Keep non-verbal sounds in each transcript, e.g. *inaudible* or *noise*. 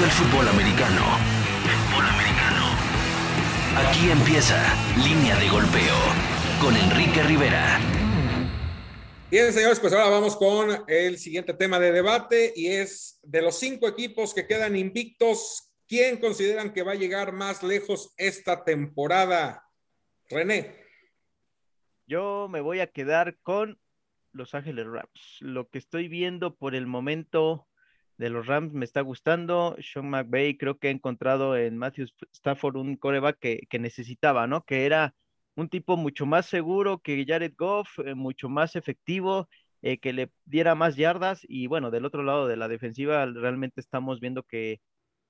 todo el fútbol americano. Fútbol americano. Aquí empieza Línea de Golpeo con Enrique Rivera. Bien, señores, pues ahora vamos con el siguiente tema de debate y es de los cinco equipos que quedan invictos, ¿quién consideran que va a llegar más lejos esta temporada? René. Yo me voy a quedar con Los Ángeles Rams. Lo que estoy viendo por el momento de los Rams me está gustando. Sean McVay creo que ha encontrado en Matthew Stafford un coreback que, que necesitaba, ¿no? Que era un tipo mucho más seguro que Jared Goff, eh, mucho más efectivo, eh, que le diera más yardas y bueno, del otro lado de la defensiva realmente estamos viendo que,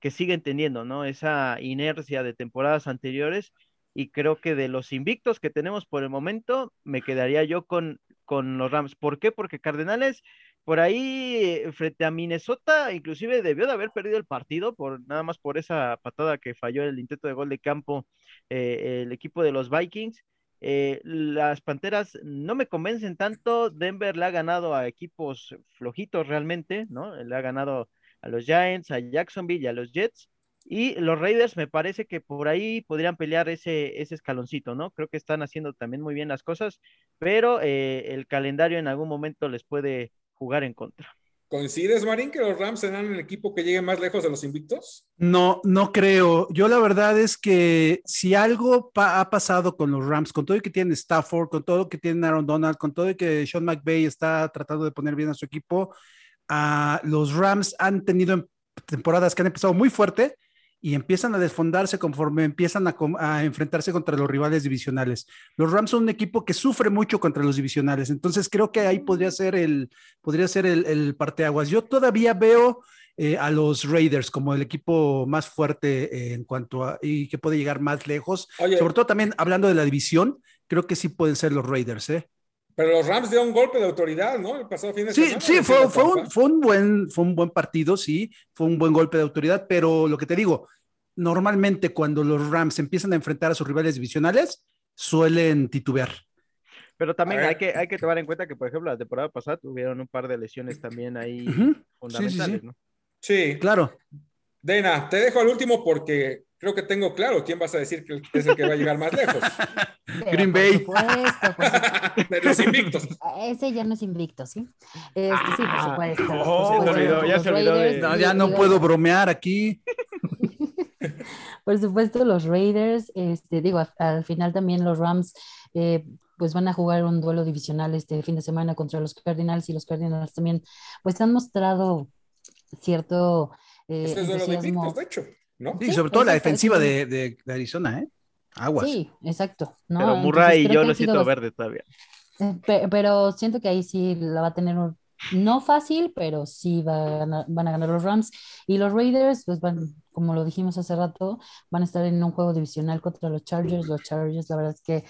que siguen teniendo, ¿no? Esa inercia de temporadas anteriores y creo que de los invictos que tenemos por el momento, me quedaría yo con, con los Rams. ¿Por qué? Porque Cardenales por ahí eh, frente a Minnesota, inclusive debió de haber perdido el partido por nada más por esa patada que falló el intento de gol de campo eh, el equipo de los Vikings. Eh, las Panteras no me convencen tanto. Denver le ha ganado a equipos flojitos realmente, ¿no? Le ha ganado a los Giants, a Jacksonville y a los Jets. Y los Raiders me parece que por ahí podrían pelear ese, ese escaloncito, ¿no? Creo que están haciendo también muy bien las cosas, pero el calendario en algún momento les puede jugar en contra. ¿Coincides, Marín, que los Rams serán el equipo que llegue más lejos de los invictos? No, no creo. Yo la verdad es que si algo ha pasado con los Rams, con todo el que tienen Stafford, con todo lo que tienen Aaron Donald, con todo el que Sean McVay está tratando de poner bien a su equipo, uh, los Rams han tenido temporadas que han empezado muy fuerte y empiezan a desfondarse conforme empiezan a, enfrentarse contra los rivales divisionales. Los Rams son un equipo que sufre mucho contra los divisionales, entonces creo que ahí podría ser el, podría ser el, el parteaguas. Yo todavía veo eh, a los Raiders como el equipo más fuerte en cuanto a y que puede llegar más lejos. Sobre todo también hablando de la división, creo que sí pueden ser los Raiders, ¿eh? Pero los Rams dieron un golpe de autoridad, ¿no? El pasado fin de sí, semana. Sí, fue, fue, un, fue, un, buen, fue un buen partido, sí, fue un buen golpe de autoridad, pero lo que te digo, normalmente cuando los Rams empiezan a enfrentar a sus rivales divisionales, suelen titubear. Pero también hay que, hay que tomar en cuenta que, por ejemplo, la temporada pasada tuvieron un par de lesiones también ahí fundamentales, sí, sí, ¿no? Sí. Claro. Dena, te dejo al último porque creo que tengo claro quién vas a decir que es el que va a llegar más lejos. *laughs* Green Bay. Supuesto, pues, *laughs* de los invictos. Ese ya no es invicto, ¿sí? Este, sí, por supuesto. Oh, se olvidó, ya se olvidó de... No, ya no puedo bromear aquí. Por supuesto, los Raiders, este, digo, al final también los Rams, eh, pues van a jugar un duelo divisional este fin de semana contra los Cardinals y los Cardinals también, pues han mostrado cierto... Eh, este es duelo de invictos, de hecho. ¿no? Sí, sobre todo la defensiva de, de, de, Arizona, ¿eh? Aguas. Sí, exacto. ¿no? Pero Murray y yo lo siento los... verde todavía. Pero, pero, siento que ahí sí la va a tener un, no fácil, pero sí va a ganar, van a ganar los Rams. Y los Raiders, pues van, como lo dijimos hace rato, van a estar en un juego divisional contra los Chargers. Los Chargers, la verdad es que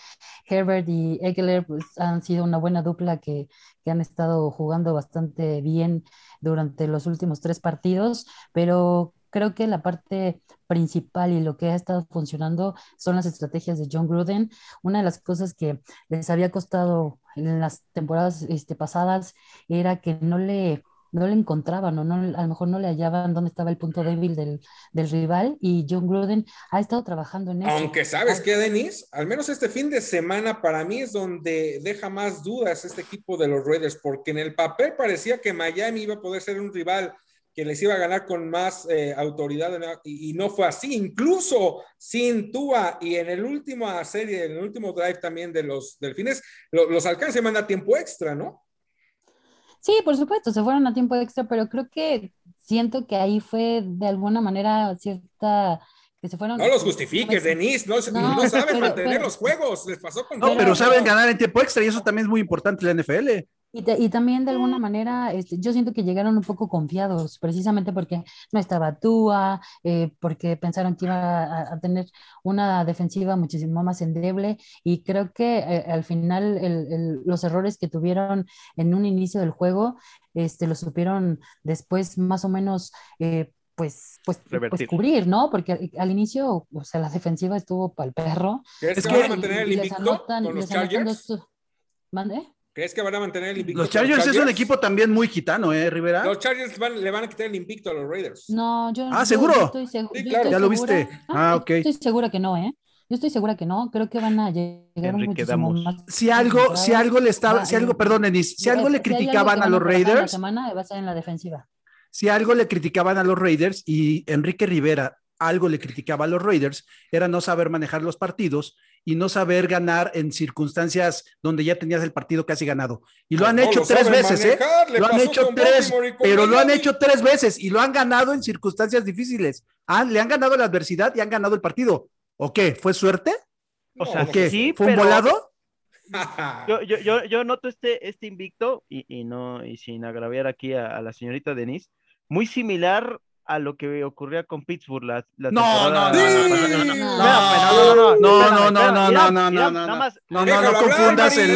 Herbert y Eckler pues, han sido una buena dupla que, que han estado jugando bastante bien durante los últimos tres partidos, pero creo que la parte principal y lo que ha estado funcionando son las estrategias de John Gruden. Una de las cosas que les había costado en las temporadas este, pasadas era que no le, no le encontraban o no, a lo mejor no le hallaban dónde estaba el punto débil del, del rival y John Gruden ha estado trabajando en eso. Aunque sabes que, Denis, al menos este fin de semana para mí es donde deja más dudas este equipo de los Raiders, porque en el papel parecía que Miami iba a poder ser un rival que les iba a ganar con más eh, autoridad y, y, no fue así, incluso sin Tua y en el último serie, en el último drive también de los delfines, lo, los alcances manda tiempo extra, ¿no? Sí, por supuesto, se fueron a tiempo extra, pero creo que siento que ahí fue de alguna manera cierta... Que se fueron, no los justifiques, Denise, no, no, no saben pero, mantener pero, los juegos, les pasó con... No, pero, pero saben ganar en tiempo extra y eso también es muy importante en la NFL. Y, te, y, también de alguna manera, este, yo siento que llegaron un poco confiados, precisamente porque no estaba Tua, eh, porque pensaron que iba a, a, tener una defensiva muchísimo más endeble y creo que eh, al final el, el, los errores que tuvieron en un inicio del juego, este, lo supieron después más o menos... Eh, pues, pues, pues, cubrir, ¿no? Porque al inicio, o sea, la defensiva estuvo para el perro. ¿Crees que van a mantener el invicto con los Chargers? ¿Mande? ¿Crees que van a mantener el invicto? Los con Chargers es un equipo también muy gitano, ¿eh, Rivera? Los Chargers van- le van a quitar el invicto a los Raiders. No, yo. Ah, yo- ¿seguro? yo estoy segu- Sí, yo claro. estoy Ya lo segura- viste. No, Ah, yo ok. Estoy segura que no, ¿eh? Yo estoy segura que no. Creo que van a llegar Enrique muchísimo Damos. más. Si algo, si algo le estaba, si algo, eh, perdón, Denis, si algo le algo criticaban que a van los en la Raiders, semana va a ser en la defensiva. si algo le criticaban a los Raiders y Enrique Rivera algo le criticaba a los Raiders, era no saber manejar los partidos y no saber ganar en circunstancias donde ya tenías el partido casi ganado. Y lo han No hecho lo tres veces, ¿eh? manejar, Lo han hecho tres, pero lo han hecho tres veces y lo han ganado en circunstancias difíciles. Han- le han ganado la adversidad y han ganado el partido. ¿O qué? ¿Fue suerte? O sea, ¿O qué? sí, ¿Fue un pero- volado? *laughs* Yo, yo, yo, yo noto este, este invicto, y, y no, y sin agraviar aquí a, a la señorita Denise, muy similar a lo que ocurría con Pittsburgh la, la No, no, no, no, no, no, no, no, no, no, no, no, no, no, No, no, Déjalo no hablar, confundas el,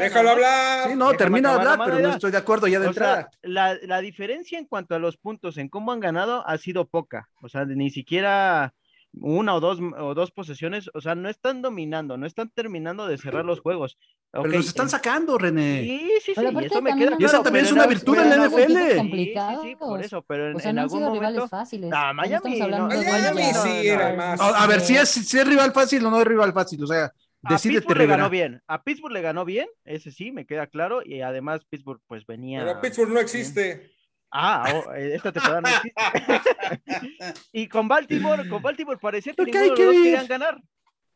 déjalo ¿no? hablar. Sí, no, termina de hablar, pero no estoy de acuerdo ya de entrada. la diferencia en cuanto a los puntos en cómo han ganado ha sido poca. O sea, ni siquiera una o dos, o dos posesiones. O sea, no están dominando, no están terminando de cerrar los juegos. Pero los están en- sacando, René. Sí, sí, sí, Pero y aparte eso me también queda Y esa claro, también es una virtud en la NFL. Sí, sí, por eso, pero en, O sea, en no han algún momento. fáciles. Ah, no Miami estamos no, hablando de Miami Rivals sí era más. No, a ver, si es, si es rival fácil o no es rival fácil, o sea, A decídete, Pittsburgh le ganó bien, a Pittsburgh le ganó bien, ese sí, me queda claro, y además Pittsburgh pues venía. Pero Pittsburgh no existe. Ah, oh, eh, esta temporada no existe. *laughs* *laughs* y con Baltimore, con Baltimore parecía que ninguno los que dos ver. querían ganar.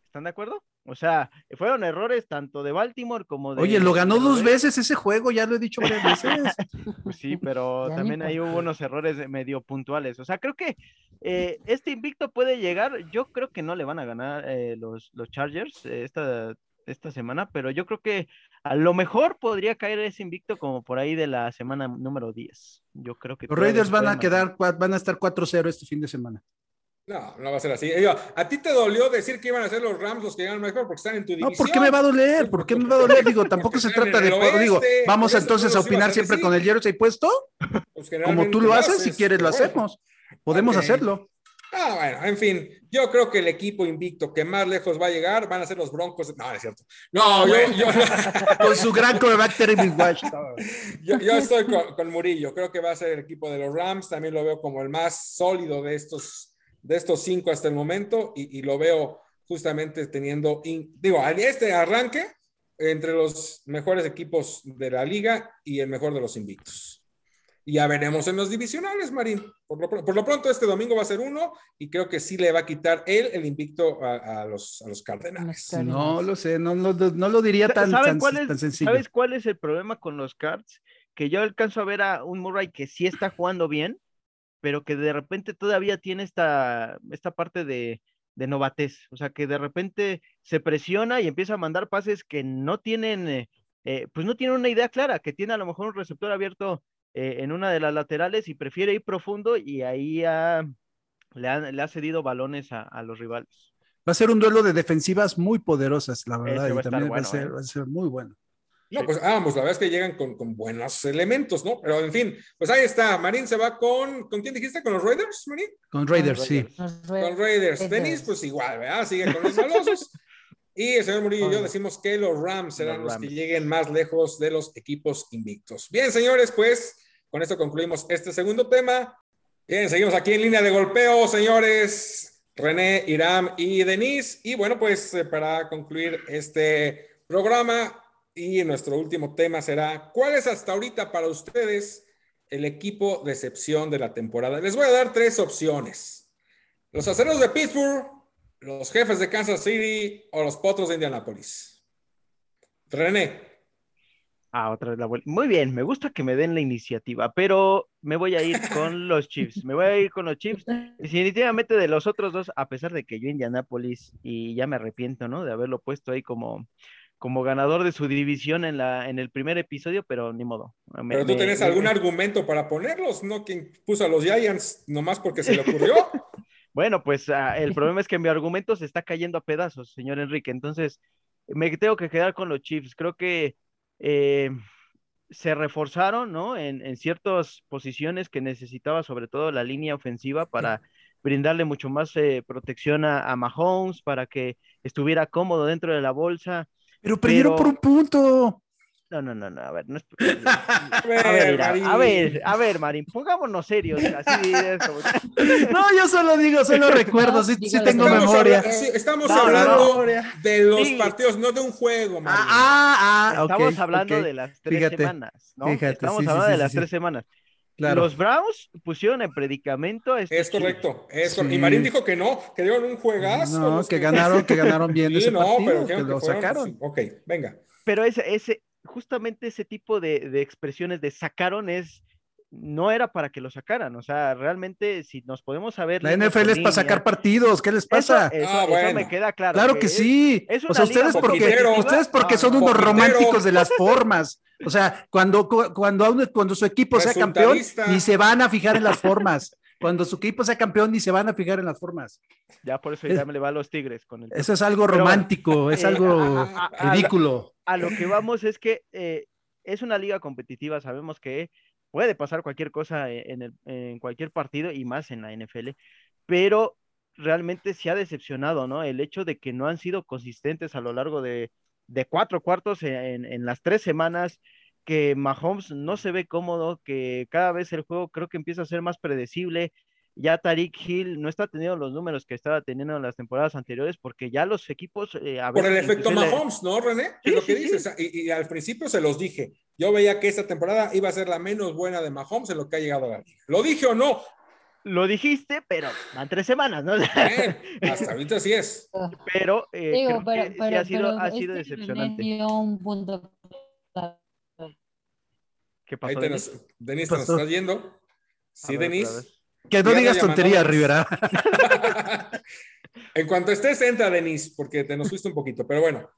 ¿Están de acuerdo? O sea, fueron errores tanto de Baltimore como de. Oye, lo ganó de dos veces ese juego, ya lo he dicho varias veces. *laughs* Pues sí, pero Ya también ahí hubo unos errores medio puntuales. O sea, creo que eh, este invicto puede llegar. Yo creo que no le van a ganar eh, los, los Chargers eh, esta, esta semana, pero yo creo que a lo mejor podría caer ese invicto como por ahí de la semana número 10. Yo creo que Los Raiders van a quedar, van a estar 4-0 este fin de semana. No, no va a ser así. Digo, a ti te dolió decir que iban a ser los Rams los que ganan mejor porque están en tu No, división. ¿por qué me va a doler? ¿Por qué me va a doler? Digo, tampoco se trata de juego. Digo, oeste, vamos entonces a opinar siempre con el jersey puesto, Pues como tú lo haces, si quieres lo hacemos. Podemos hacerlo. Ah, bueno, en fin, yo creo que el equipo invicto que más lejos va a llegar van a ser los Broncos. No, no es cierto. No, yo, yo, *laughs* *laughs* Con su gran coreback Terry Wash. yo- yo estoy con, con Murillo. Creo que va a ser el equipo de los Rams. También lo veo como el más sólido de estos, de estos cinco hasta el momento y, y lo veo justamente teniendo, in- digo, este arranque entre los mejores equipos de la liga y el mejor de los invictos. Y ya veremos en los divisionales, Marín. Por lo, por lo pronto, este domingo va a ser uno y creo que sí le va a quitar él el invicto a, a los, a los Cardenales. No lo sé, no, no, no lo diría tan, ¿Saben tan, cuál es, tan sencillo. ¿Sabes cuál es el problema con los Cards? Que yo alcanzo a ver a un Murray que sí está jugando bien, pero que de repente todavía tiene esta, esta parte de, de novatez. O sea, que de repente se presiona y empieza a mandar pases que no tienen, eh, eh, pues no tiene una idea clara, que tiene a lo mejor un receptor abierto eh, en una de las laterales y prefiere ir profundo y ahí ha- le, ha, le ha cedido balones a, a los rivales. Va a ser un duelo de defensivas muy poderosas, la verdad, y también va, a ser, ¿eh? va a ser muy bueno. No, pues ambos, la verdad es que llegan con, con buenos elementos, ¿no? Pero en fin, pues ahí está. Marín se va con. ¿Con quién dijiste? ¿Con los Raiders, Marín? Con Raiders, sí. Con Raiders. Denis, pues igual, ¿verdad? Sigue con los malosos. Y el señor Murillo y yo decimos que los Rams serán Los los, que lleguen más lejos de los equipos invictos. Bien, señores, pues con esto concluimos este segundo tema. Bien, seguimos aquí en línea de golpeo, señores. René, Iram y Denise. Y bueno, pues eh, para concluir este programa y nuestro último tema será, ¿cuál es hasta ahorita para ustedes el equipo de excepción de la temporada? Les voy a dar tres opciones. Los aceros de Pittsburgh, los jefes de Kansas City o los potros de Indianapolis. René. Ah, otra vez la vuelta. Muy bien, me gusta que me den la iniciativa, pero me voy a ir con los Chiefs. Me voy a ir con los Chiefs. Definitivamente de los otros dos, a pesar de que yo Indianapolis y ya me arrepiento, ¿no? De haberlo puesto ahí como, como ganador de su división en la, en el primer episodio, pero ni modo. Me- Pero tú me- tenés me- algún argumento para ponerlos, ¿no? Quien puso a los Giants nomás porque se le ocurrió. *laughs* Bueno, pues ah, el problema es que mi argumento se está cayendo a pedazos, señor Enrique. Entonces, me tengo que quedar con los Chiefs. Creo que eh, se reforzaron, ¿no? En, en ciertas posiciones que necesitaba, sobre todo la línea ofensiva, para brindarle mucho más eh, protección a, a Mahomes, para que estuviera cómodo dentro de la bolsa. Pero perdieron por un punto. No, no, no, no, a ver, no es... a, ver, mira, a ver, a ver, Marín, pongámonos serios, así *laughs* No, yo solo digo, solo *laughs* recuerdo, sí, sí tengo memoria. estamos hablando de los partidos, no de un juego, Marín. Ah, ah, ah Estamos hablando de las tres semanas, ¿no? Fíjate, estamos hablando de las tres semanas. Claro. Los Browns pusieron en predicamento. A este es correcto, es correcto. Y Marín dijo que no, que dieron un juegazo. No, que ganaron, que ganaron bien *laughs* ese no, partido, pero que, lo sacaron. Ok, venga. Pero ese, ese, justamente ese tipo de, expresiones de sacaron es, no era para que lo sacaran, o sea, realmente si nos podemos saber... La NFL es para sacar partidos, ¿qué les pasa? Eso, ah, me queda claro. Claro que, sí. o sea, ustedes porque, ustedes porque son unos románticos de las formas. O sea, cuando, cuando, cuando su equipo sea campeón, ni se van a fijar en las formas. Cuando su equipo sea campeón, ni se van a fijar en las formas. Ya por eso ya me le va a los Tigres con el. Eso es algo romántico, *laughs* es eh, algo ridículo a lo que vamos es que eh, es una liga competitiva, sabemos que puede pasar cualquier cosa e, en, cualquier partido y más en la NFL, pero realmente se ha decepcionado, ¿no? El hecho de que no han sido consistentes a lo largo de, cuatro cuartos en, las tres semanas, que Mahomes no se ve cómodo, que cada vez el juego creo que empieza a ser más predecible, ya Tariq Hill no está teniendo los números que estaba teniendo en las temporadas anteriores porque ya los equipos... Eh, Por el efecto Mahomes, ¿no, René? es lo que dices. Y, al principio se los dije. Yo veía que esta temporada iba a ser la menos buena de Mahomes en lo que ha llegado a la liga. ¿Lo dije o no? Lo dijiste, pero van tres semanas, ¿no? *laughs* hasta ahorita sí es. Pero, eh, creo que sí ha sido, ha sido decepcionante. ¿Qué pasó, Denis? Denis, ¿te nos estás yendo? Sí, Denis. Que no digas tonterías, Rivera. *laughs* en cuanto estés, entra, Denis, porque te nos fuiste un poquito, pero bueno.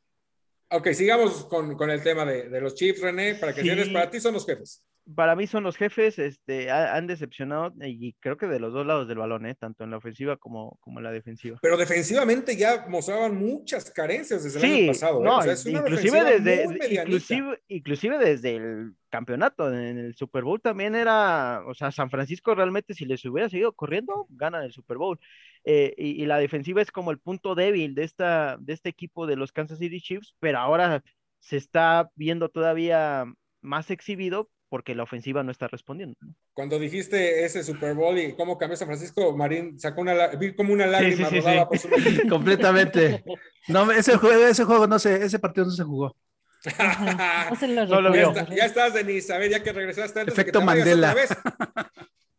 Ok, sigamos con, el tema de, los Chiefs, René, para que sí. para ti son los jefes para mí son los jefes, este, han decepcionado y creo que de los dos lados del balón, ¿eh? tanto en la ofensiva como, como en la defensiva. Pero defensivamente ya mostraban muchas carencias desde el año pasado. ¿eh? No, inclusive, desde, inclusive, desde el campeonato, en el Super Bowl también era, o sea, San Francisco realmente si les hubiera seguido corriendo, ganan el Super Bowl. Eh, y, y, la defensiva es como el punto débil de, esta, de este equipo de los Kansas City Chiefs, pero ahora se está viendo todavía más exhibido porque la ofensiva no está respondiendo. Cuando dijiste ese Super Bowl y cómo cambió San Francisco, Marín sacó una, vi como una lágrima rodada por su *laughs* Completamente. No, ese juego, ese juego no se, ese partido no se jugó. *laughs* no, lo ya, ya, estás, Denise. A ver, ya que regresaste antes Efecto Mandela.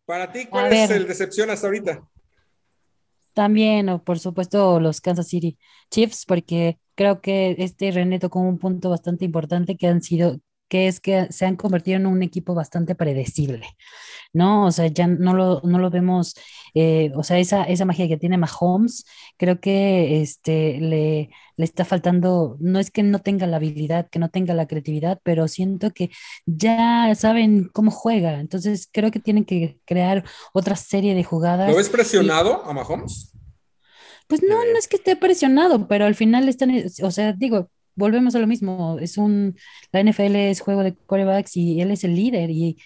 Para ti, ¿cuál es el decepción hasta ahorita? También, por supuesto, los Kansas City Chiefs, porque creo que este René tocó un punto bastante importante que han sido, que es que se han convertido en un equipo bastante predecible, ¿no? O sea, ya no lo, no lo vemos, eh, o sea, esa, esa magia que tiene Mahomes, creo que este, le, le está faltando, no es que no tenga la habilidad, que no tenga la creatividad, pero siento que ya saben cómo juega, entonces creo que tienen que crear otra serie de jugadas. ¿Lo ves presionado a Mahomes? Pues no, no es que esté presionado, pero al final están, o sea, digo, volvemos a lo mismo, es un, la NFL es juego de corebacks y él es el líder y,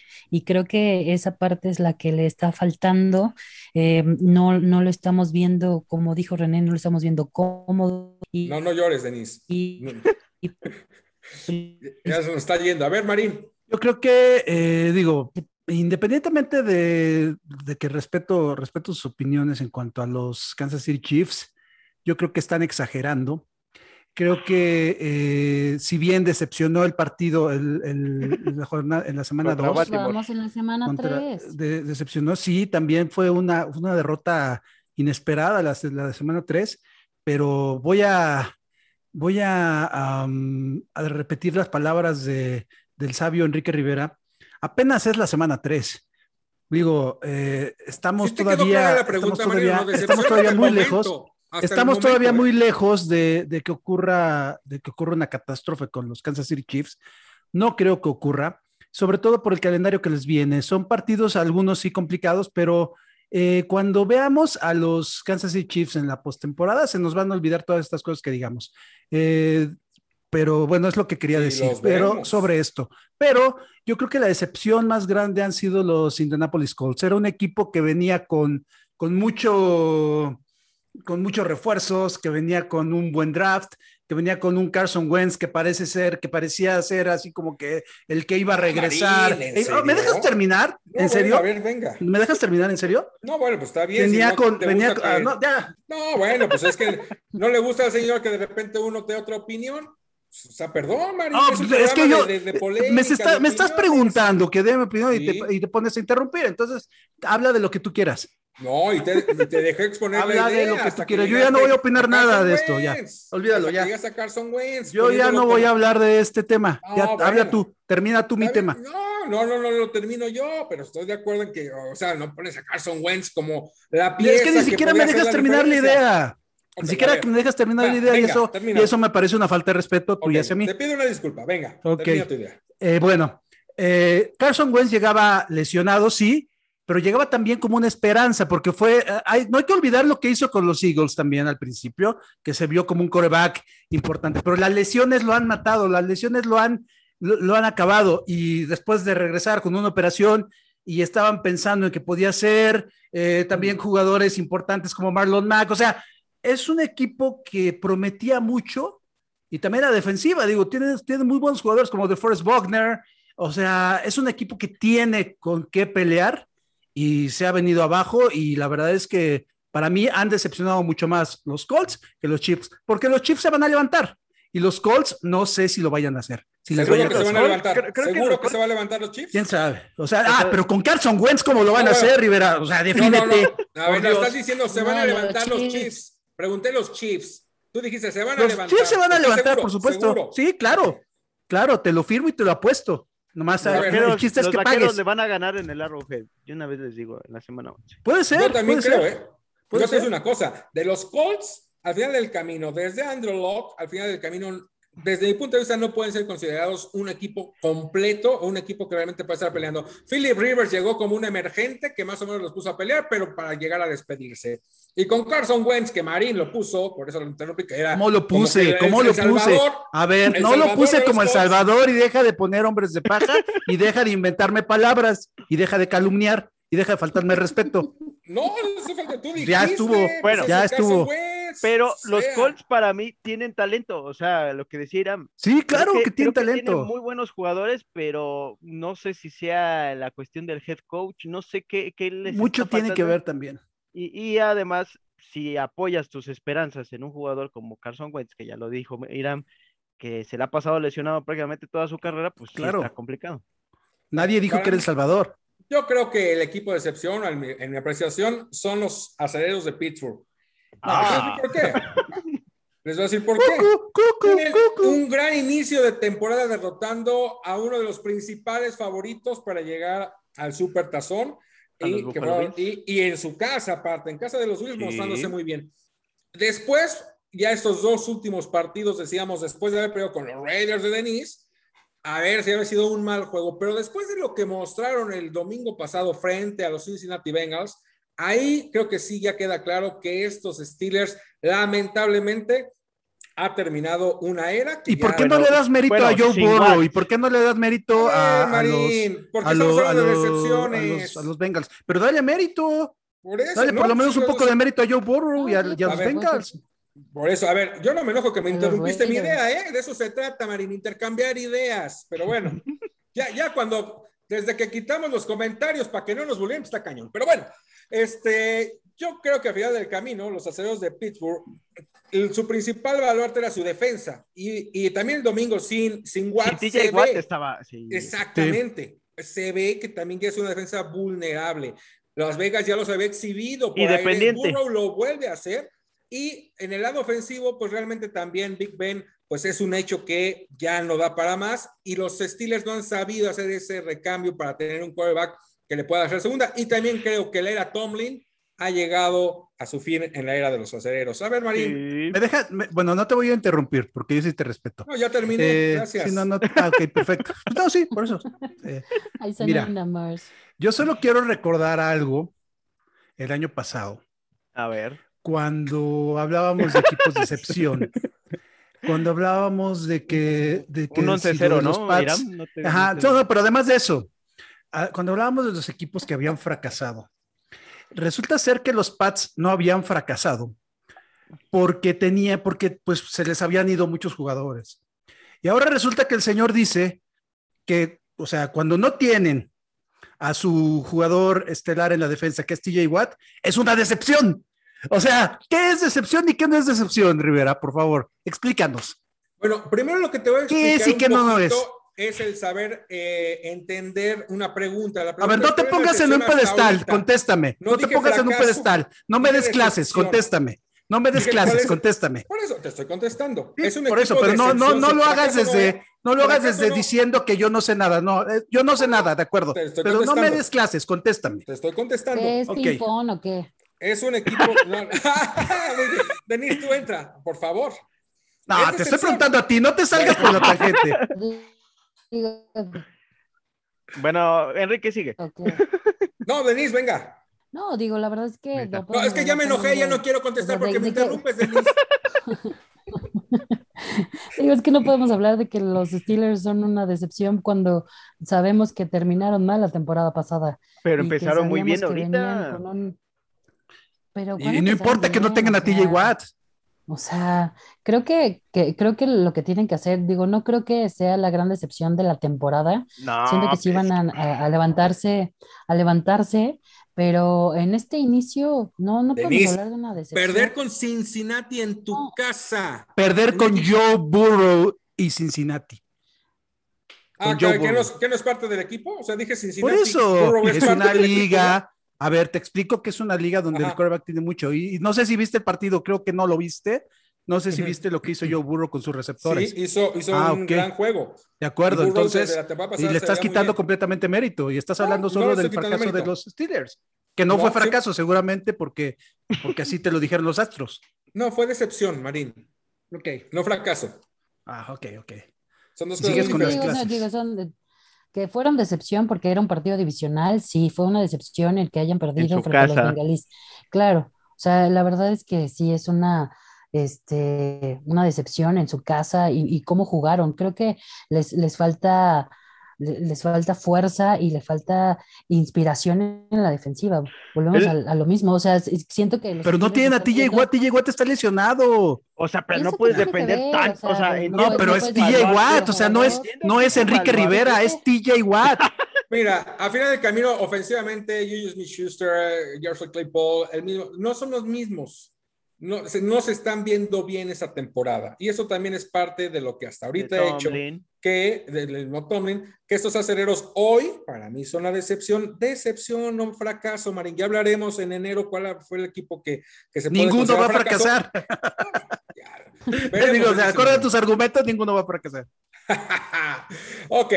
creo que esa parte es la que le está faltando, eh, no, no lo estamos viendo, como dijo René, no lo estamos viendo cómodo. Y, no, no llores, Denise. *laughs* ya se nos está yendo. A ver, Marín. Yo creo que, eh, digo, independientemente de, de, que respeto, respeto sus opiniones en cuanto a los Kansas City Chiefs, yo creo que están exagerando Creo que eh, si bien decepcionó el partido el, en, la semana 2. Vamos en la semana 3. decepcionó, sí, también fue una, una derrota inesperada la, la semana 3, pero voy a, voy a, repetir las palabras de, del sabio Enrique Rivera. Apenas es la semana 3. Digo, eh, estamos, todavía, estamos, todavía, estamos todavía muy lejos. Estamos todavía muy lejos de, que ocurra, de que ocurra una catástrofe con los Kansas City Chiefs. No creo que ocurra, sobre todo por el calendario que les viene. Son partidos, algunos sí complicados, pero eh, cuando veamos a los Kansas City Chiefs en la postemporada, se nos van a olvidar todas estas cosas que digamos. Eh, pero bueno, es lo que quería decir, pero sobre esto. Pero yo creo que la decepción más grande han sido los Indianapolis Colts. Era un equipo que venía con, con mucho con muchos refuerzos, que venía con un buen draft, que venía con un Carson Wentz que parece ser, que parecía ser así como que el que iba a regresar. Marín, ¿en Eh, oh, ¿Me serio? dejas terminar? No, ¿En bueno, sería a ver, venga. ¿Me dejas terminar en serio? No, bueno, pues está bien. si Venía no con, venía, gusta ah, que- no, ya, No, bueno, pues es que no le gusta al señor que de repente uno te dé otra opinión. O sea, perdón, es un pues, es que yo de- de- de me, polémica, está- me estás preguntando que dé mi opinión y, Sí. te, y te pones a interrumpir. Entonces, habla de lo que tú quieras. No, y te, te dejé exponer Habla la de idea lo que tú quieras. Yo ya no voy a opinar nada de esto, ya. Olvídalo, ya. Wentz, Yo ya no voy a hablar de este tema. Ah, Ya, bueno. habla tú, termina tú mi tema. No, no, no, no lo termino yo, pero estoy de acuerdo en que, o sea, no pones a Carson Wentz como la pieza Es que ni siquiera me dejas la terminar la idea. Ni siquiera que me dejas terminar Va, la idea y, eso, y eso me parece una falta de respeto tuya hacia mí. Te pido una disculpa, venga, Ok. termina tu idea. Eh, bueno, eh, Carson Wentz llegaba lesionado, sí, pero llegaba también como una esperanza, porque fue, eh, hay- no hay que olvidar lo que hizo con los Eagles también al principio, que se vio como un coreback importante, pero las lesiones lo han matado, las lesiones lo han, lo, lo han acabado, y después de regresar con una operación y estaban pensando en que podía ser, eh, también jugadores importantes como Marlon Mack, o sea, es un equipo que prometía mucho y también la defensiva, digo, tiene, tiene muy buenos jugadores como DeForest Wagner, o sea, es un equipo que tiene con qué pelear y se ha venido abajo y la verdad es que para mí han decepcionado mucho más los Colts que los Chiefs, porque los Chiefs se van a levantar y los Colts no sé si lo vayan a hacer. Si les Seguro que a se van a levantar. creo- creo que Seguro los que se va a levantar los Chiefs. ¿Quién sabe? O sea, ah, pero con Carson Wentz, ¿cómo lo van No, a hacer, Rivera? O sea, defínete. no, no. A ver, estás diciendo se van a los levantar los Chiefs. Chiefs. Pregunté los Chiefs. Tú dijiste se van a Los levantar. Chiefs se van a ¿Estás levantar, seguro? por supuesto. Seguro. Sí, claro. Claro, te lo firmo y te lo apuesto. Nomás A ver, el chiste es los que vaqueros pagues. le van a ganar en el Arrowhead. Yo una vez les digo, en la semana 11. Puede ser. Yo también puede creo, ser. ¿eh? Puede Yo digo una cosa. De los Colts, al final del camino, desde Andrew Locke, al final del camino, desde mi punto de vista, no pueden ser considerados un equipo completo o un equipo que realmente puede estar peleando. Philip Rivers llegó como un emergente que más o menos los puso a pelear, pero para llegar a despedirse. Y con Carson Wentz, que Marín lo puso, por eso lo interrumpí, que era. ¿Cómo lo puse? ¿Cómo lo puse? A ver, no lo puse como El. Salvador y deja de poner hombres de paja y deja de inventarme palabras y deja de calumniar y deja de faltarme respeto. No, no hace falta, tú dijiste. Ya estuvo, pues bueno, es ya estuvo. Wentz, Pero los. Colts para mí tienen talento. O sea, lo que decía Iram. Sí, claro que, tiene creo talento. tienen muy buenos jugadores, pero no sé si sea la cuestión del head coach. No sé qué, qué les Mucho está tiene que ver también. Y, y además, si apoyas tus esperanzas en un jugador como Carson Wentz, que ya lo dijo Iram, que se le ha pasado lesionado prácticamente toda su carrera, pues sí Claro. está complicado. Nadie dijo Para que era El Salvador. Yo creo que el equipo de excepción, en mi, en mi apreciación, son los aceleros de Pittsburgh. Ah. ¿Por qué? Les voy a decir por qué. Tienen un gran inicio de temporada derrotando a uno de los principales favoritos para llegar al Super Tazón. Que y en su casa, aparte, en casa de los Bills, Sí. mostrándose muy bien. Después, ya estos dos últimos partidos, decíamos, después de haber perdido con los Raiders de Denise, a ver si había sido un mal juego, pero después de lo que mostraron el domingo pasado frente a los Cincinnati Bengals, ahí creo que sí ya queda claro que estos Steelers lamentablemente ha terminado una era. que ¿Y por qué no bueno, le das mérito bueno, a Joe Burrow? ¿Y por qué no le das mérito a, A ver, a los, Marín, porque a, estamos lo- a hablando de los- a decepciones. los- a los Bengals? Pero dale mérito. Por eso, Dale no, por lo menos sí, un los- poco de mérito a Joe Burrow y a, No, y a a los ver, Bengals. Por eso, a ver, yo no me enojo que me interrumpiste mi idea, ¿eh? De eso se trata, Marín, intercambiar ideas. Pero bueno, *laughs* ya, ya cuando, desde que quitamos los comentarios para que no nos volvieran, está cañón. Pero bueno, este, yo creo que al final del camino, los aceros de Pittsburgh, el- su principal baluarte era su defensa. Y, y también el domingo sin, sin Watt. Sí, se TJ Watt ve- estaba. sí. Exactamente. Se ve que también es una defensa vulnerable. Las Vegas ya los había exhibido por Y aire. dependiente. Burrow lo vuelve a hacer. Y en el lado ofensivo, pues realmente también Big Ben, pues es un hecho que ya no da para más. Y los Steelers no han sabido hacer ese recambio para tener un quarterback que le pueda hacer segunda. Y también creo que la era Tomlin ha llegado a su fin en la era de los acereros. A ver, Marín. Sí. Me deja, me- bueno, no te voy a interrumpir porque yo sí te respeto. No, ya terminé. Eh, Gracias. sí, no, no, ah, ok, perfecto. *laughs* No, sí, por eso. Eh, Mira. yo solo quiero recordar algo el año pasado, A ver. cuando hablábamos de equipos de excepción, *laughs* cuando hablábamos de que... De que Un si 11-0, lo de los ¿no? Pats- Iram? No te- Ajá, no te- no, no, pero además de eso, ah, cuando hablábamos de los equipos que habían fracasado, resulta ser que los Pats no habían fracasado, porque tenía, porque pues se les habían ido muchos jugadores. Y ahora resulta que el señor dice que, o sea, cuando no tienen a su jugador estelar en la defensa, que es TJ Watt, es una decepción. O sea, ¿qué es decepción y qué no es decepción, Rivera? Por favor, explícanos. Bueno, primero lo que te voy a explicar ¿Qué es y un qué no poquito es? es el saber eh, entender una pregunta. La A ver, no te es, ¿cuál es pongas en un pedestal, ahorita? contéstame. No No, te pongas en un pedestal. No me des clases, decepción. contéstame. No me des Dije, ¿cuál clases, es? contéstame. Por eso te estoy contestando. Sí, es un por eso, pero no, no, no lo hagas no desde, es- no lo hagas desde no. diciendo que yo no sé nada. No, eh, yo no sé nada, de acuerdo. Te estoy Pero no me des clases, contéstame. Te estoy contestando. ¿Qué es Ok. ping-pong o qué? Es un equipo. *laughs* no. *laughs* Denise, tú entra, por favor. No, Es te estoy preguntando a ti, no te salgas por la tangente. *laughs* Bueno, Enrique sigue. No, Denise, venga. No, digo, la verdad es que. No, es que ya me enojé, ya no quiero contestar porque me que- interrumpes, Denise. Digo, es que no podemos hablar de que los Steelers son una decepción cuando sabemos que terminaron mal la temporada pasada. Pero empezaron muy bien ahorita. con un- Pero Y ¿cuándo no importa que no tengan a TJ Watt. O sea, creo que, que- creo que lo que tienen que hacer, digo, no creo que sea la gran decepción de la temporada. No, Siento que sí van a, a- a levantarse, a levantarse, pero en este inicio no, no podemos Denise, hablar de una decepción. Perder con Cincinnati en tu No. casa. Perder con Joe Burrow y Cincinnati. Ah, Joe ¿que, no, es- que no es parte del equipo? O sea, dije Por Cincinnati. eso Burrow es una liga. A ver, te explico que es una liga donde Ajá. el quarterback tiene mucho. Y, y no sé si viste el partido, creo que no lo viste. No sé si viste lo que hizo Joe Burrow con sus receptores. Sí, hizo, hizo Ah, un gran juego. De acuerdo, Burrow entonces, y le estás quitando completamente mérito y estás No, hablando no solo del fracaso de los Steelers, que no, No, fue sí. fracaso seguramente porque, porque así te lo dijeron los Astros. No, fue decepción, Marín. Ok. No fracaso. Ah, ok, ok. Son dos cosas sigues con las digo, no, diferentes. clases. digo, son de- que fueron decepción porque era un partido divisional, sí, fue una decepción el que hayan perdido frente a los bengalíes. Claro, o sea, la verdad es que sí es una, este, una decepción en su casa y, y cómo jugaron. Creo que les, les falta, les falta fuerza y le falta inspiración en la defensiva. Volvemos El- al- a, lo mismo, o sea, siento que los Pero no tienen a TJ viendo- Watt, TJ Watt está lesionado. O sea, pero ¿Y no puedes depender ver? tanto. O O sea, sea, entiendo No, pero es TJ Watt, o sea, no es, no es Enrique. Rivera, es *laughs* TJ Watt. Mira, a final del camino, ofensivamente, Julius Smith-Schuster, George Claypool, el mismo, no son los mismos. No se, no se están viendo bien esa temporada. Y eso también es parte de lo que hasta ahorita he hecho. Que del mismo Tomlin, que estos acereros hoy para mí son la decepción, decepción, no fracaso, Marín. Ya hablaremos en enero cuál fue el equipo que, que se puede Ninguno va a fracasar. *laughs* *laughs* Digo, de acuerdo a tus argumentos, ninguno va a fracasar. *laughs* ok.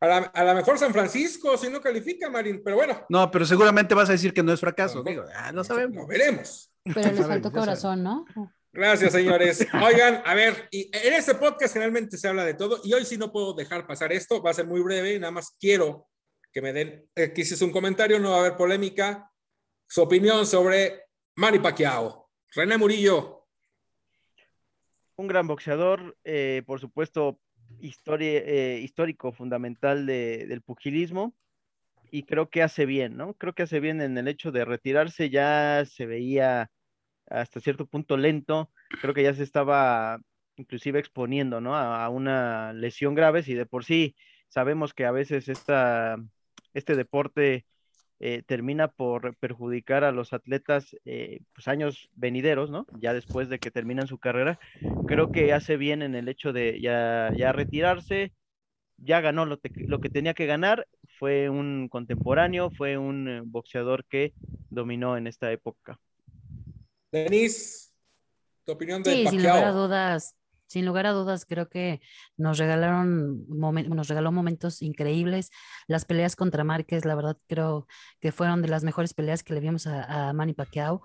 A la, a la mejor San Francisco, si no califica, Marín, pero bueno. No, pero seguramente vas a decir que no es fracaso. Digo, ah, no sabemos. Lo veremos. Pero les faltó corazón, ¿no? Gracias, señores. Oigan, a ver, y en este podcast generalmente se habla de todo y hoy sí no puedo dejar pasar esto, va a ser muy breve y nada más quiero que me den, aquí es un comentario, no va a haber polémica, su opinión sobre Manny Pacquiao. René Murillo, Un gran boxeador, eh, por supuesto, historia, eh, histórico, fundamental de- del pugilismo. Y creo que hace bien, ¿no? Creo que hace bien en el hecho de retirarse, ya se veía hasta cierto punto lento, creo que ya se estaba inclusive exponiendo, ¿no? A, una lesión grave, si de por sí sabemos que a veces esta, este deporte eh, termina por perjudicar a los atletas eh, pues años venideros, ¿no? Ya después de que terminan su carrera, creo que hace bien en el hecho de ya, ya retirarse, ya ganó lo que tenía que ganar, fue un contemporáneo, fue un eh, boxeador que dominó en esta época. Denise, tu opinión de Sí, sin lugar a Pacquiao. dudas, sin lugar a dudas, creo que nos regalaron momen- nos regaló momentos increíbles. Las peleas contra Márquez, la verdad, creo que fueron de las mejores peleas que le vimos a, a Manny Pacquiao.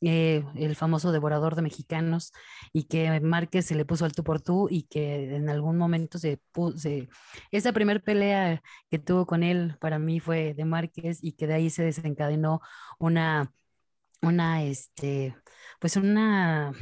Eh, el famoso devorador de mexicanos, y que Márquez se le puso al tú por tú y que en algún momento se puso, esa primera pelea que tuvo con él para mí fue de Márquez y que de ahí se desencadenó una, una, este, pues una,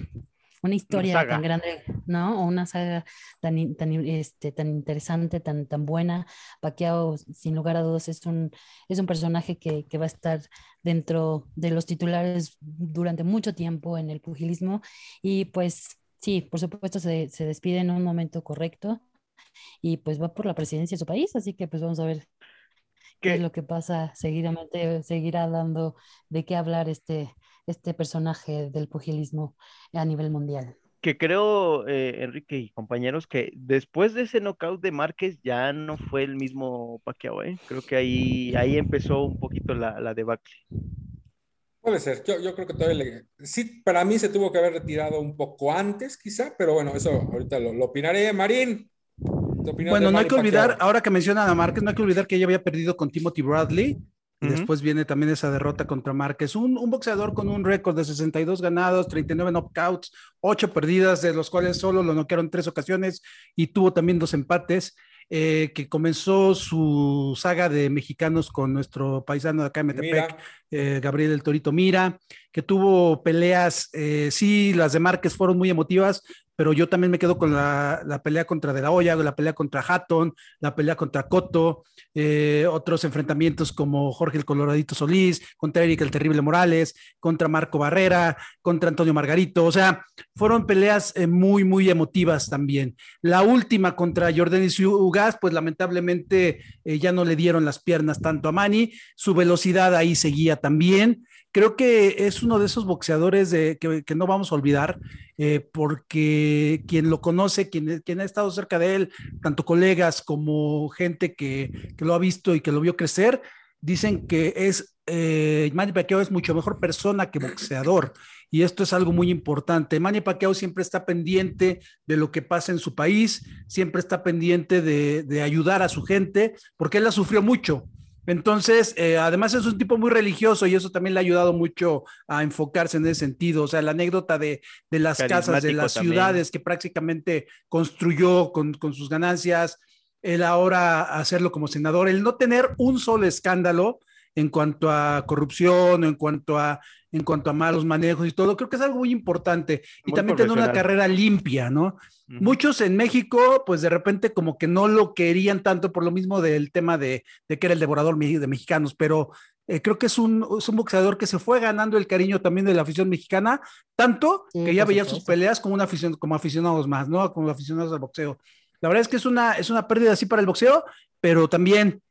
una historia saga. tan grande, ¿no? O una saga tan, tan, este, tan interesante, tan, tan buena. Pacquiao, sin lugar a dudas, es un, es un personaje que, que va a estar dentro de los titulares durante mucho tiempo en el pugilismo. Y pues sí, por supuesto, se, se despide en un momento correcto y pues va por la presidencia de su país, así que pues vamos a ver qué es Que, lo que pasa seguidamente, seguirá dando de qué hablar este, este personaje del pugilismo a nivel mundial. que creo, eh, Enrique y compañeros, que después de ese knockout de Márquez ya no fue el mismo Pacquiao, ¿eh? Creo que ahí, ahí empezó un poquito la, la debacle. Puede ser, yo, yo creo que todavía le... Sí, para mí se tuvo que haber retirado un poco antes, quizá, pero bueno, eso ahorita lo, lo opinaré. Marín, ¿qué opinas Bueno, de no hay que olvidar, Pacquiao? ahora que mencionan a Márquez, no hay que olvidar que ella había perdido con Timothy Bradley. Y después viene también esa derrota contra Márquez. Un, un boxeador con un récord de 62 ganados, 39 knockouts, 8 perdidas, de los cuales solo lo noquearon en tres ocasiones y tuvo también dos empates. eh, que comenzó su saga de mexicanos con nuestro paisano de acá de Metepec, eh, Gabriel El Torito Mira, que tuvo peleas, eh, sí, las de Márquez fueron muy emotivas, pero yo también me quedo con la, pelea contra De La Hoya, la pelea contra Hatton, la pelea contra Cotto, eh, otros enfrentamientos como Jorge el Coloradito Solís, contra Eric el Terrible Morales, contra Marco Barrera, contra Antonio Margarito, o sea, fueron peleas eh, muy, muy emotivas también. La última contra Jordanis Ugas, pues lamentablemente eh, ya no le dieron las piernas tanto a Manny, su velocidad ahí seguía también. Creo que es uno de esos boxeadores de, que, que no vamos a olvidar, eh, porque quien lo conoce, quien, quien ha estado cerca de él, tanto colegas como gente que, que lo ha visto y que lo vio crecer, dicen que es eh, Manny Pacquiao es mucho mejor persona que boxeador y esto es algo muy importante. Manny Pacquiao siempre está pendiente de lo que pasa en su país, siempre está pendiente de, de ayudar a su gente, porque él la sufrió mucho. Entonces, eh, además es un tipo muy religioso y eso también le ha ayudado mucho a enfocarse en ese sentido. O sea, la anécdota de, de las casas, de las también. ciudades que prácticamente construyó con, con sus ganancias, el ahora hacerlo como senador, el no tener un solo escándalo en cuanto a corrupción, en cuanto a, en cuanto a malos manejos y todo, creo que es algo muy importante. Y también tener una carrera limpia, ¿no? Muchos en México, pues de repente como que no lo querían tanto por lo mismo del tema de, de que era el devorador de mexicanos, pero eh, creo que es un, es un boxeador que se fue ganando el cariño también de la afición mexicana, tanto Sí, que ya veía sus peleas como, una afición, como aficionados más, ¿no? Como aficionados al boxeo. La verdad es que es una, es una pérdida así para el boxeo, pero también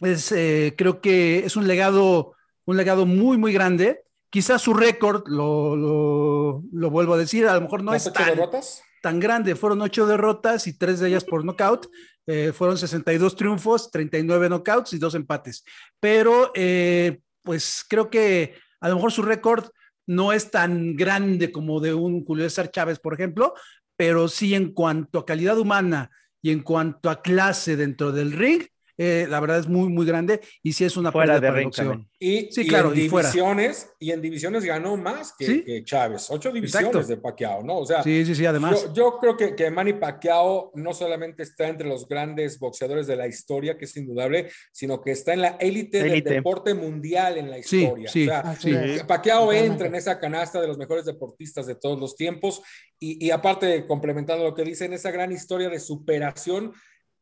es, eh, creo que es un legado, un legado muy, muy grande. Quizás su récord, lo, lo, lo vuelvo a decir, a lo mejor no ¿Las es ocho tan, derrotas? tan grande. Fueron ocho derrotas y tres de ellas por nocaut. Eh, fueron 62 triunfos, 39 knockouts y dos empates. Pero, eh, pues creo que a lo mejor su récord no es tan grande como de un Julio César Chávez, por ejemplo, pero sí en cuanto a calidad humana y en cuanto a clase dentro del ring, eh, la verdad es muy, muy grande y sí es una Fuera pérdida de también. Y, Sí, y claro, en y fuera. divisiones, y en divisiones ganó más que, Sí. que Chávez. Ocho divisiones Exacto. de Pacquiao, ¿no? O sea, Sí, sí, sí, además. Yo, yo creo que, que Manny Pacquiao no solamente está entre los grandes boxeadores de la historia, que es indudable, sino que está en la élite del deporte mundial en la Sí, historia. sí, o sea, sí. Pacquiao entra en esa canasta de los mejores deportistas de todos los tiempos y, y aparte, complementando lo que dicen, esa gran historia de superación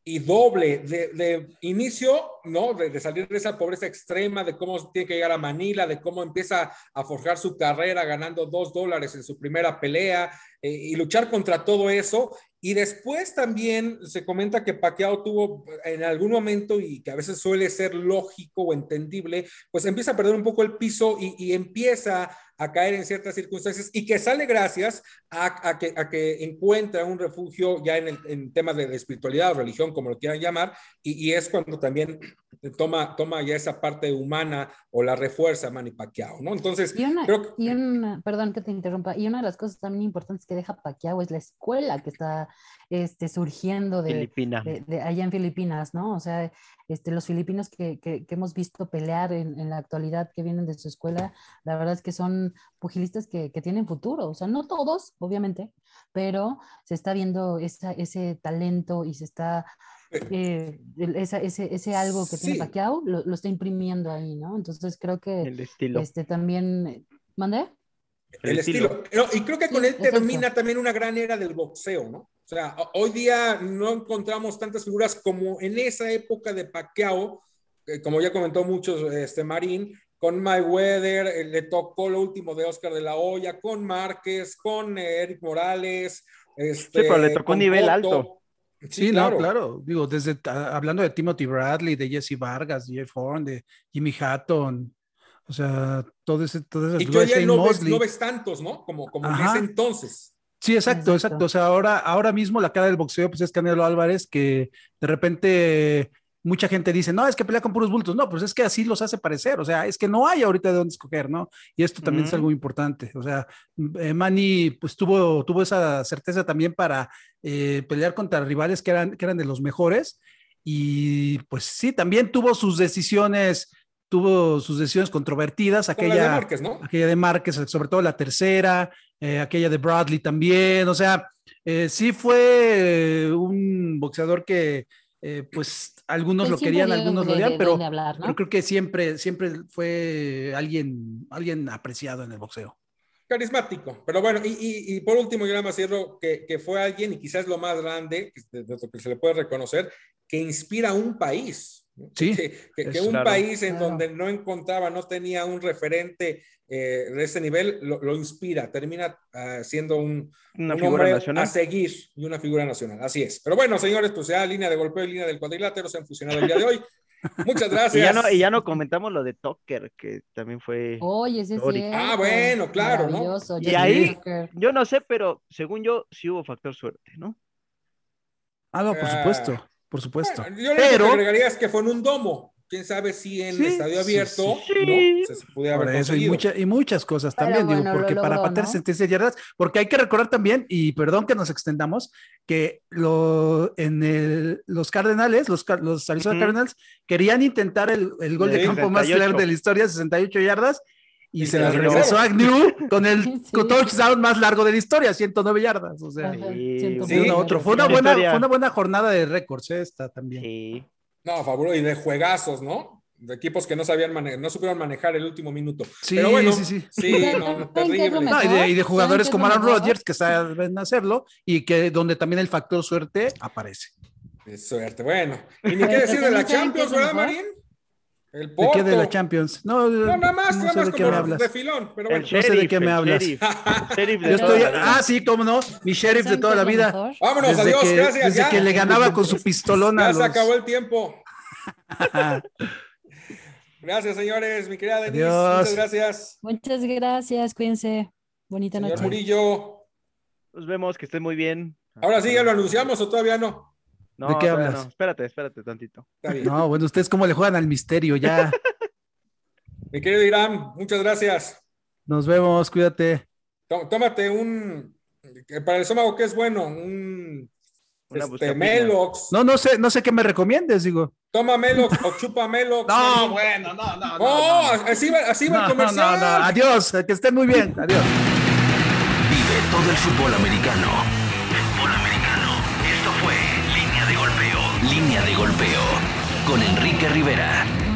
y doble de, de inicio, ¿no? De, salir de esa pobreza extrema, de cómo tiene que llegar a Manila, de cómo empieza a forjar su carrera ganando dos dólares en su primera pelea eh, y luchar contra todo eso. Y después también se comenta que Pacquiao tuvo en algún momento, y que a veces suele ser lógico o entendible, pues empieza a perder un poco el piso y empieza a caer en ciertas circunstancias y que sale gracias a, a, que, a que, encuentra un refugio ya en, el, en temas de, de, espiritualidad o religión, como lo quieran llamar, y, y, es cuando también toma, toma ya esa parte humana o la refuerza Manny Pacquiao, ¿no? Entonces, y una, creo que... y una, perdón que te interrumpa, y una de las cosas también importantes que deja Pacquiao es la escuela que está este, surgiendo de, Filipina. de, de, allá en Filipinas, ¿no? O sea, este, los filipinos que, que, que hemos visto pelear en, en, la actualidad que vienen de su escuela, la verdad es que son pugilistas que, que tienen futuro, o sea, no todos, obviamente, pero se está viendo esa, ese talento y se está eh, esa, ese, ese, algo que tiene sí. Pacquiao lo, lo, está imprimiendo ahí, ¿no? Entonces creo que el estilo. este también ¿mandé? El, estilo. y creo que con él termina también una gran era del boxeo, ¿no? O sea, hoy día no encontramos tantas figuras como en esa época de Pacquiao, como ya comentó muchos este Marín, con Mayweather, eh, le tocó lo último de Oscar de la Hoya, con Márquez, con eh, Eric Morales. Este, sí, pero le tocó un nivel alto. Sí, claro. no, claro. Digo, desde hablando de Timothy Bradley, de Jesse Vargas, de Jeff Horn, de Jimmy Hatton, o sea, todo ese, todo ese Y que ya no ves, no ves, tantos, ¿no? Como, como en ese entonces. Sí, exacto, exacto, O sea, ahora, ahora mismo la cara del boxeo, pues es Canelo Álvarez, que de repente mucha gente dice, no, es que pelea con puros bultos. No, pues es que así los hace parecer. O sea, es que no hay ahorita de dónde escoger, ¿no? Y esto también es algo importante. O sea, eh, Manny, pues tuvo, tuvo esa certeza también para eh, pelear contra rivales que eran, que eran de los mejores. Y pues sí, también tuvo sus decisiones tuvo sus decisiones controvertidas, aquella de Márquez, ¿no? aquella de Márquez, sobre todo la tercera, eh, aquella de Bradley también, o sea, sí fue un boxeador que eh, pues algunos pues lo querían, algunos lo odian, pero, creo que siempre, siempre fue alguien, alguien apreciado en el boxeo. Carismático, pero bueno, y, por último, yo nada más cierro que, que, fue alguien, y quizás lo más grande, de, lo que se le puede reconocer, que inspira a un país. Sí, que, un país en donde no encontraba, no tenía un referente eh, de ese nivel, lo, inspira, termina uh, siendo un, una figura nacional. a seguir y una figura nacional. Así es. Pero bueno, señores, pues ya línea de golpeo y línea del cuadrilátero se han fusionado el día de hoy. Muchas *laughs* gracias. y, ya no, y ya no comentamos lo de Tucker, que también fue. Oye, ese sí. Ah, bueno, claro, ¿no? Y ahí, yo no sé, pero según yo, sí hubo factor suerte, ¿no? Ah, no, por ah. Por supuesto. yo lo Pero... que agregaría es que fue en un domo. Quién sabe si en estadio abierto sí, ¿no? se puede haber eso y, y, muchas cosas también, digo, porque para patear ¿no? 76 yardas, porque hay que recordar también, y perdón que nos extendamos, que lo, en el, los Cardenales, los, los Arizona uh -huh. Cardinals, querían intentar el, el gol de, de campo 68. más largo de la historia, 68 yardas, y, se las regresó a Agnew *laughs* con el sí. touchdown más largo de la historia, 109 yardas. O sea, sí, sí. otro. Fue una, buena, fue una buena jornada de récords esta también. Sí. No, fabuloso. Y de juegazos, ¿no? De equipos que no sabían manejar, no supieron manejar el último minuto. Sí, Pero bueno, sí, sí. Sí, *laughs* no, terrible. No, y, de, y, de, jugadores como Aaron Rodgers que saben hacerlo y que donde también el factor suerte aparece. De suerte, bueno. Y ni qué decir de la Champions, ¿verdad, Marín? El Porto. ¿De qué de la Champions? No, no nada más, no nada más como de filón, pero bueno. no sé de qué me hablas. Sheriff, sheriff Yo estoy, ah, sí, cómo no, mi sheriff de toda la vida. Vámonos, desde adiós, que, gracias. Desde ya. que le ganaba con su pistolona. *laughs* Ya los... se acabó el tiempo. *laughs* gracias, señores, mi querida Denise. Adiós. Muchas gracias. Muchas gracias, cuídense. Bonita Señor noche. Murillo. Nos vemos, que estén muy bien. Ahora sí, ya lo anunciamos o todavía no. No, ¿De qué hablas? No. Espérate, espérate tantito. No, bueno, ustedes cómo le juegan al misterio ya. *laughs* Mi querido Irán, muchas gracias. Nos vemos, cuídate. Tómate un, para el estómago que es bueno, un este, Melox. No, no sé, no sé qué me recomiendes, digo. Toma Melox o chupa Melox. *laughs* no, bueno, no, no. No, no, no. así va, así va no, el comercial. No, no, adiós, que estén muy bien, adiós. Vive todo el fútbol americano. Línea de Golpeo. Con Enrique Rivera.